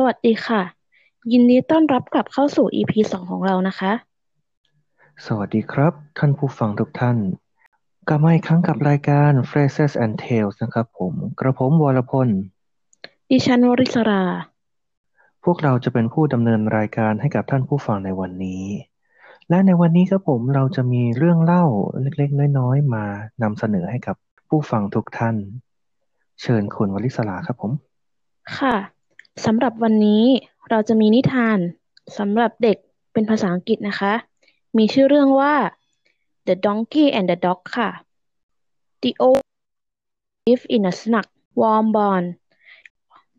สวัสดีค่ะ ยินดีต้อนรับกลับเข้าสู่ EP สองของเรานะคะ สวัสดีครับ ท่านผู้ฟังทุกท่าน กลับมาอีกครั้งกับรายการ Phrases and Tales นะครับผมกระผมวรพล ดิฉันวริศรา พวกเราจะเป็นผู้ดำเนินรายการให้กับท่านผู้ฟังในวันนี้ และในวันนี้ครับผมเราจะมีเรื่องเล่าเล็กๆ น้อยๆ มานำเสนอให้กับผู้ฟังทุกท่าน เชิญคุณวริศราครับผม ค่ะ สำหรับวันนี้เราจะมีนิทานสำหรับเด็กเป็นภาษาอังกฤษนะคะ มีชื่อเรื่องว่า The Donkey and the Dog ค่ะ The old live in a snug warm barn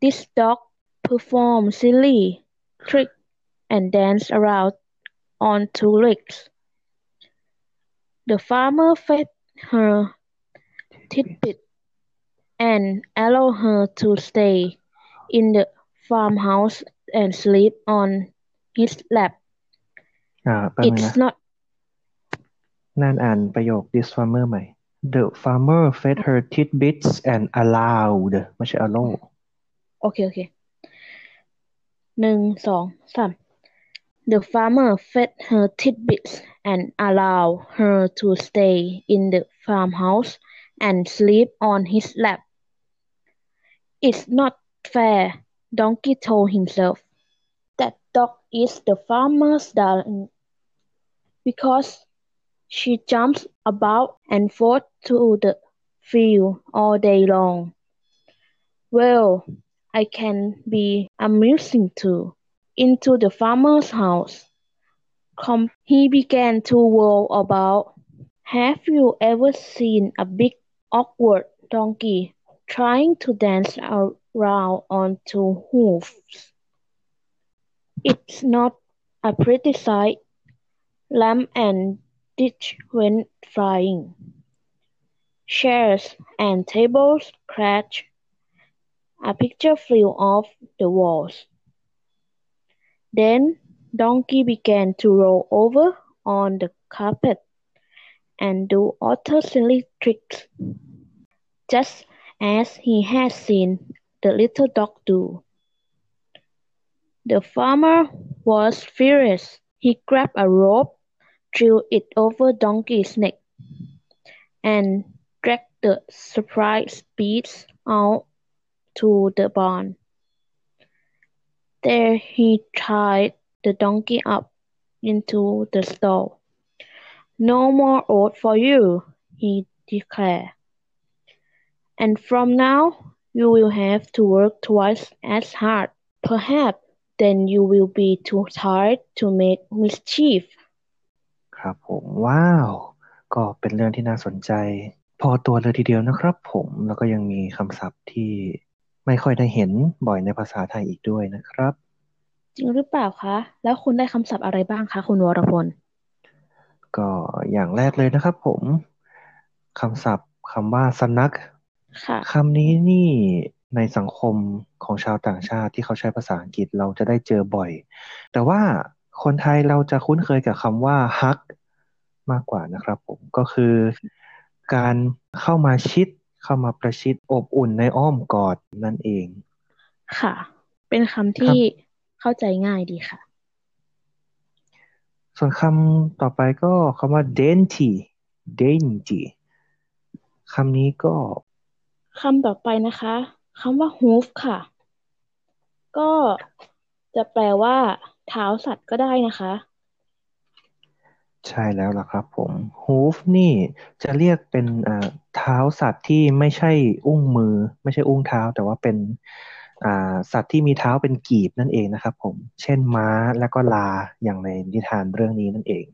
this dog performed silly tricks and danced around on two legs the farmer fed her tidbit and allowed her to stay in the farmhouse and sleep on his lap อ่าแป๊บนึง it's นะ not นั่นอ่านประโยค this farmer ใหม่ The farmer fed her tidbits and allowed ไม่ใช่ allow โอเค โอเค หนึ่ง สอง สาม The farmer fed her tidbits and allowed her to stay in the farmhouse and sleep on his lap. It's not fair, Donkey told himself. That dog is the farmer's darling because she jumps about and forth to the field all day long. Well, I can be amusing too. Into the farmer's house. Come, he began to whirl about. Have you ever seen a big awkward donkey trying to dance around on two hooves? It's not a pretty sight. Lamp and dish went flying. Chairs and tables crashed. A picture flew off the walls. Then Donkey began to roll over on the carpet and do other silly tricks, just as he had seen the little dog do. The farmer was furious. He grabbed a rope, threw it over Donkey's neck, and dragged the surprised beast out to the barn. There he tied the donkey up into the stall. No more oat for you, he declared. And from now you will have to work twice as hard. Perhaps then you will be too tired to make mischief. ครับผม ว้าว ก็เป็นเรื่องที่น่าสนใจ พอตัวเลยทีเดียวนะครับผม แล้วก็ยังมีคำศัพท์ที่ไม่ค่อยได้เห็นบ่อยในภาษาไทยอีกด้วยนะครับ จริงหรือเปล่าคะ แล้วคุณได้คำศัพท์อะไรบ้างคะคุณวรพล ก็อย่างแรกเลยนะครับผม คำศัพท์คำว่าสนัก ค่ะ คำนี้นี่ในสังคมของชาวต่างชาติที่เขาใช้ภาษาอังกฤษเราจะได้เจอบ่อย แต่ว่าคนไทยเราจะคุ้นเคยกับคำว่า hug มากกว่านะครับผมก็คือการเข้ามาชิด เข้ามาประชิดอบอุ่นในอ้อมกอดนั่นเอง ค่ะ เป็นคำที่เข้าใจง่ายดีค่ะ ส่วนคำต่อไปก็คำว่า dainty dainty คำนี้ก็ คำต่อไปนะคะคำว่า hoof ค่ะ ก็จะแปลว่า เท้าสัตว์ก็ได้นะคะ ใช่แล้วล่ะครับผม hoof นี่จะเรียกเป็นอ่าเท้าสัตว์ที่ไม่ใช่อุ้งมือ ไม่ใช่อุ้งเท้า แต่ว่าเป็นอ่าสัตว์ที่มีเท้าเป็นกีบนั่นเองนะครับ ผม เช่นม้าและก็ลาอย่างในนิทานเรื่องนี้นั่นเอง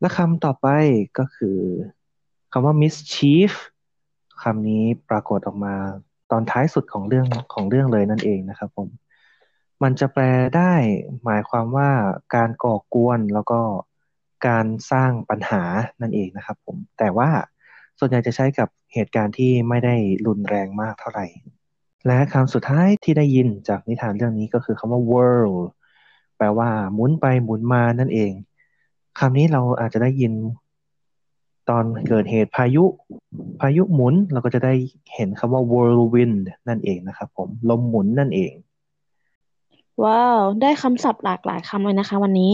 และคำต่อไปก็คือคำว่า mischief คำนี้ปรากฏออกมาตอนท้ายสุดของเรื่องของเรื่องเลยนั่นเองนะครับผม มันจะแปลได้หมายความว่าการก่อกวนแล้วก็การสร้างปัญหานั่นเองนะครับผม แต่ว่าส่วนใหญ่จะใช้กับเหตุการณ์ที่ไม่ได้รุนแรงมากเท่าไหร่ และคำสุดท้ายที่ได้ยินจากนิทานเรื่องนี้ก็คือคำว่า whirl แปลว่าหมุนไปหมุนมานั่นเองคำนี้เราอาจจะได้ยินตอนเกิดเหตุพายุ พายุหมุนเราก็จะได้เห็นคำว่า whirlwind นั่นเองนะครับผมลมหมุนนั่นเอง ว้าว ได้คำศัพท์หลากหลายคำเลยนะคะ วันนี้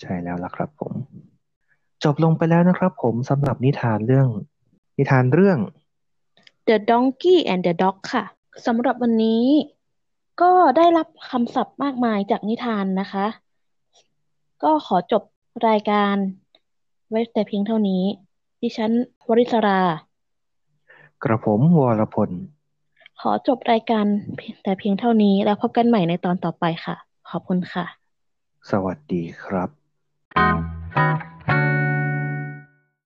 ใช่แล้วล่ะครับผม จบลงไปแล้วนะครับผมสำหรับนิทานเรื่อง นิทานเรื่อง The Donkey and the Dog ค่ะสำหรับวันนี้ ก็ได้รับคำศัพท์มากมายจากนิทานนะคะ ก็ขอจบรายการไว้แต่เพียงเท่านี้ ดิฉันวริศรา กระผมวรพล ขอจบรายการแต่เพียงเท่านี้แล้วพบกันใหม่ในตอนต่อไปค่ะ ขอบคุณค่ะ สวัสดีครับ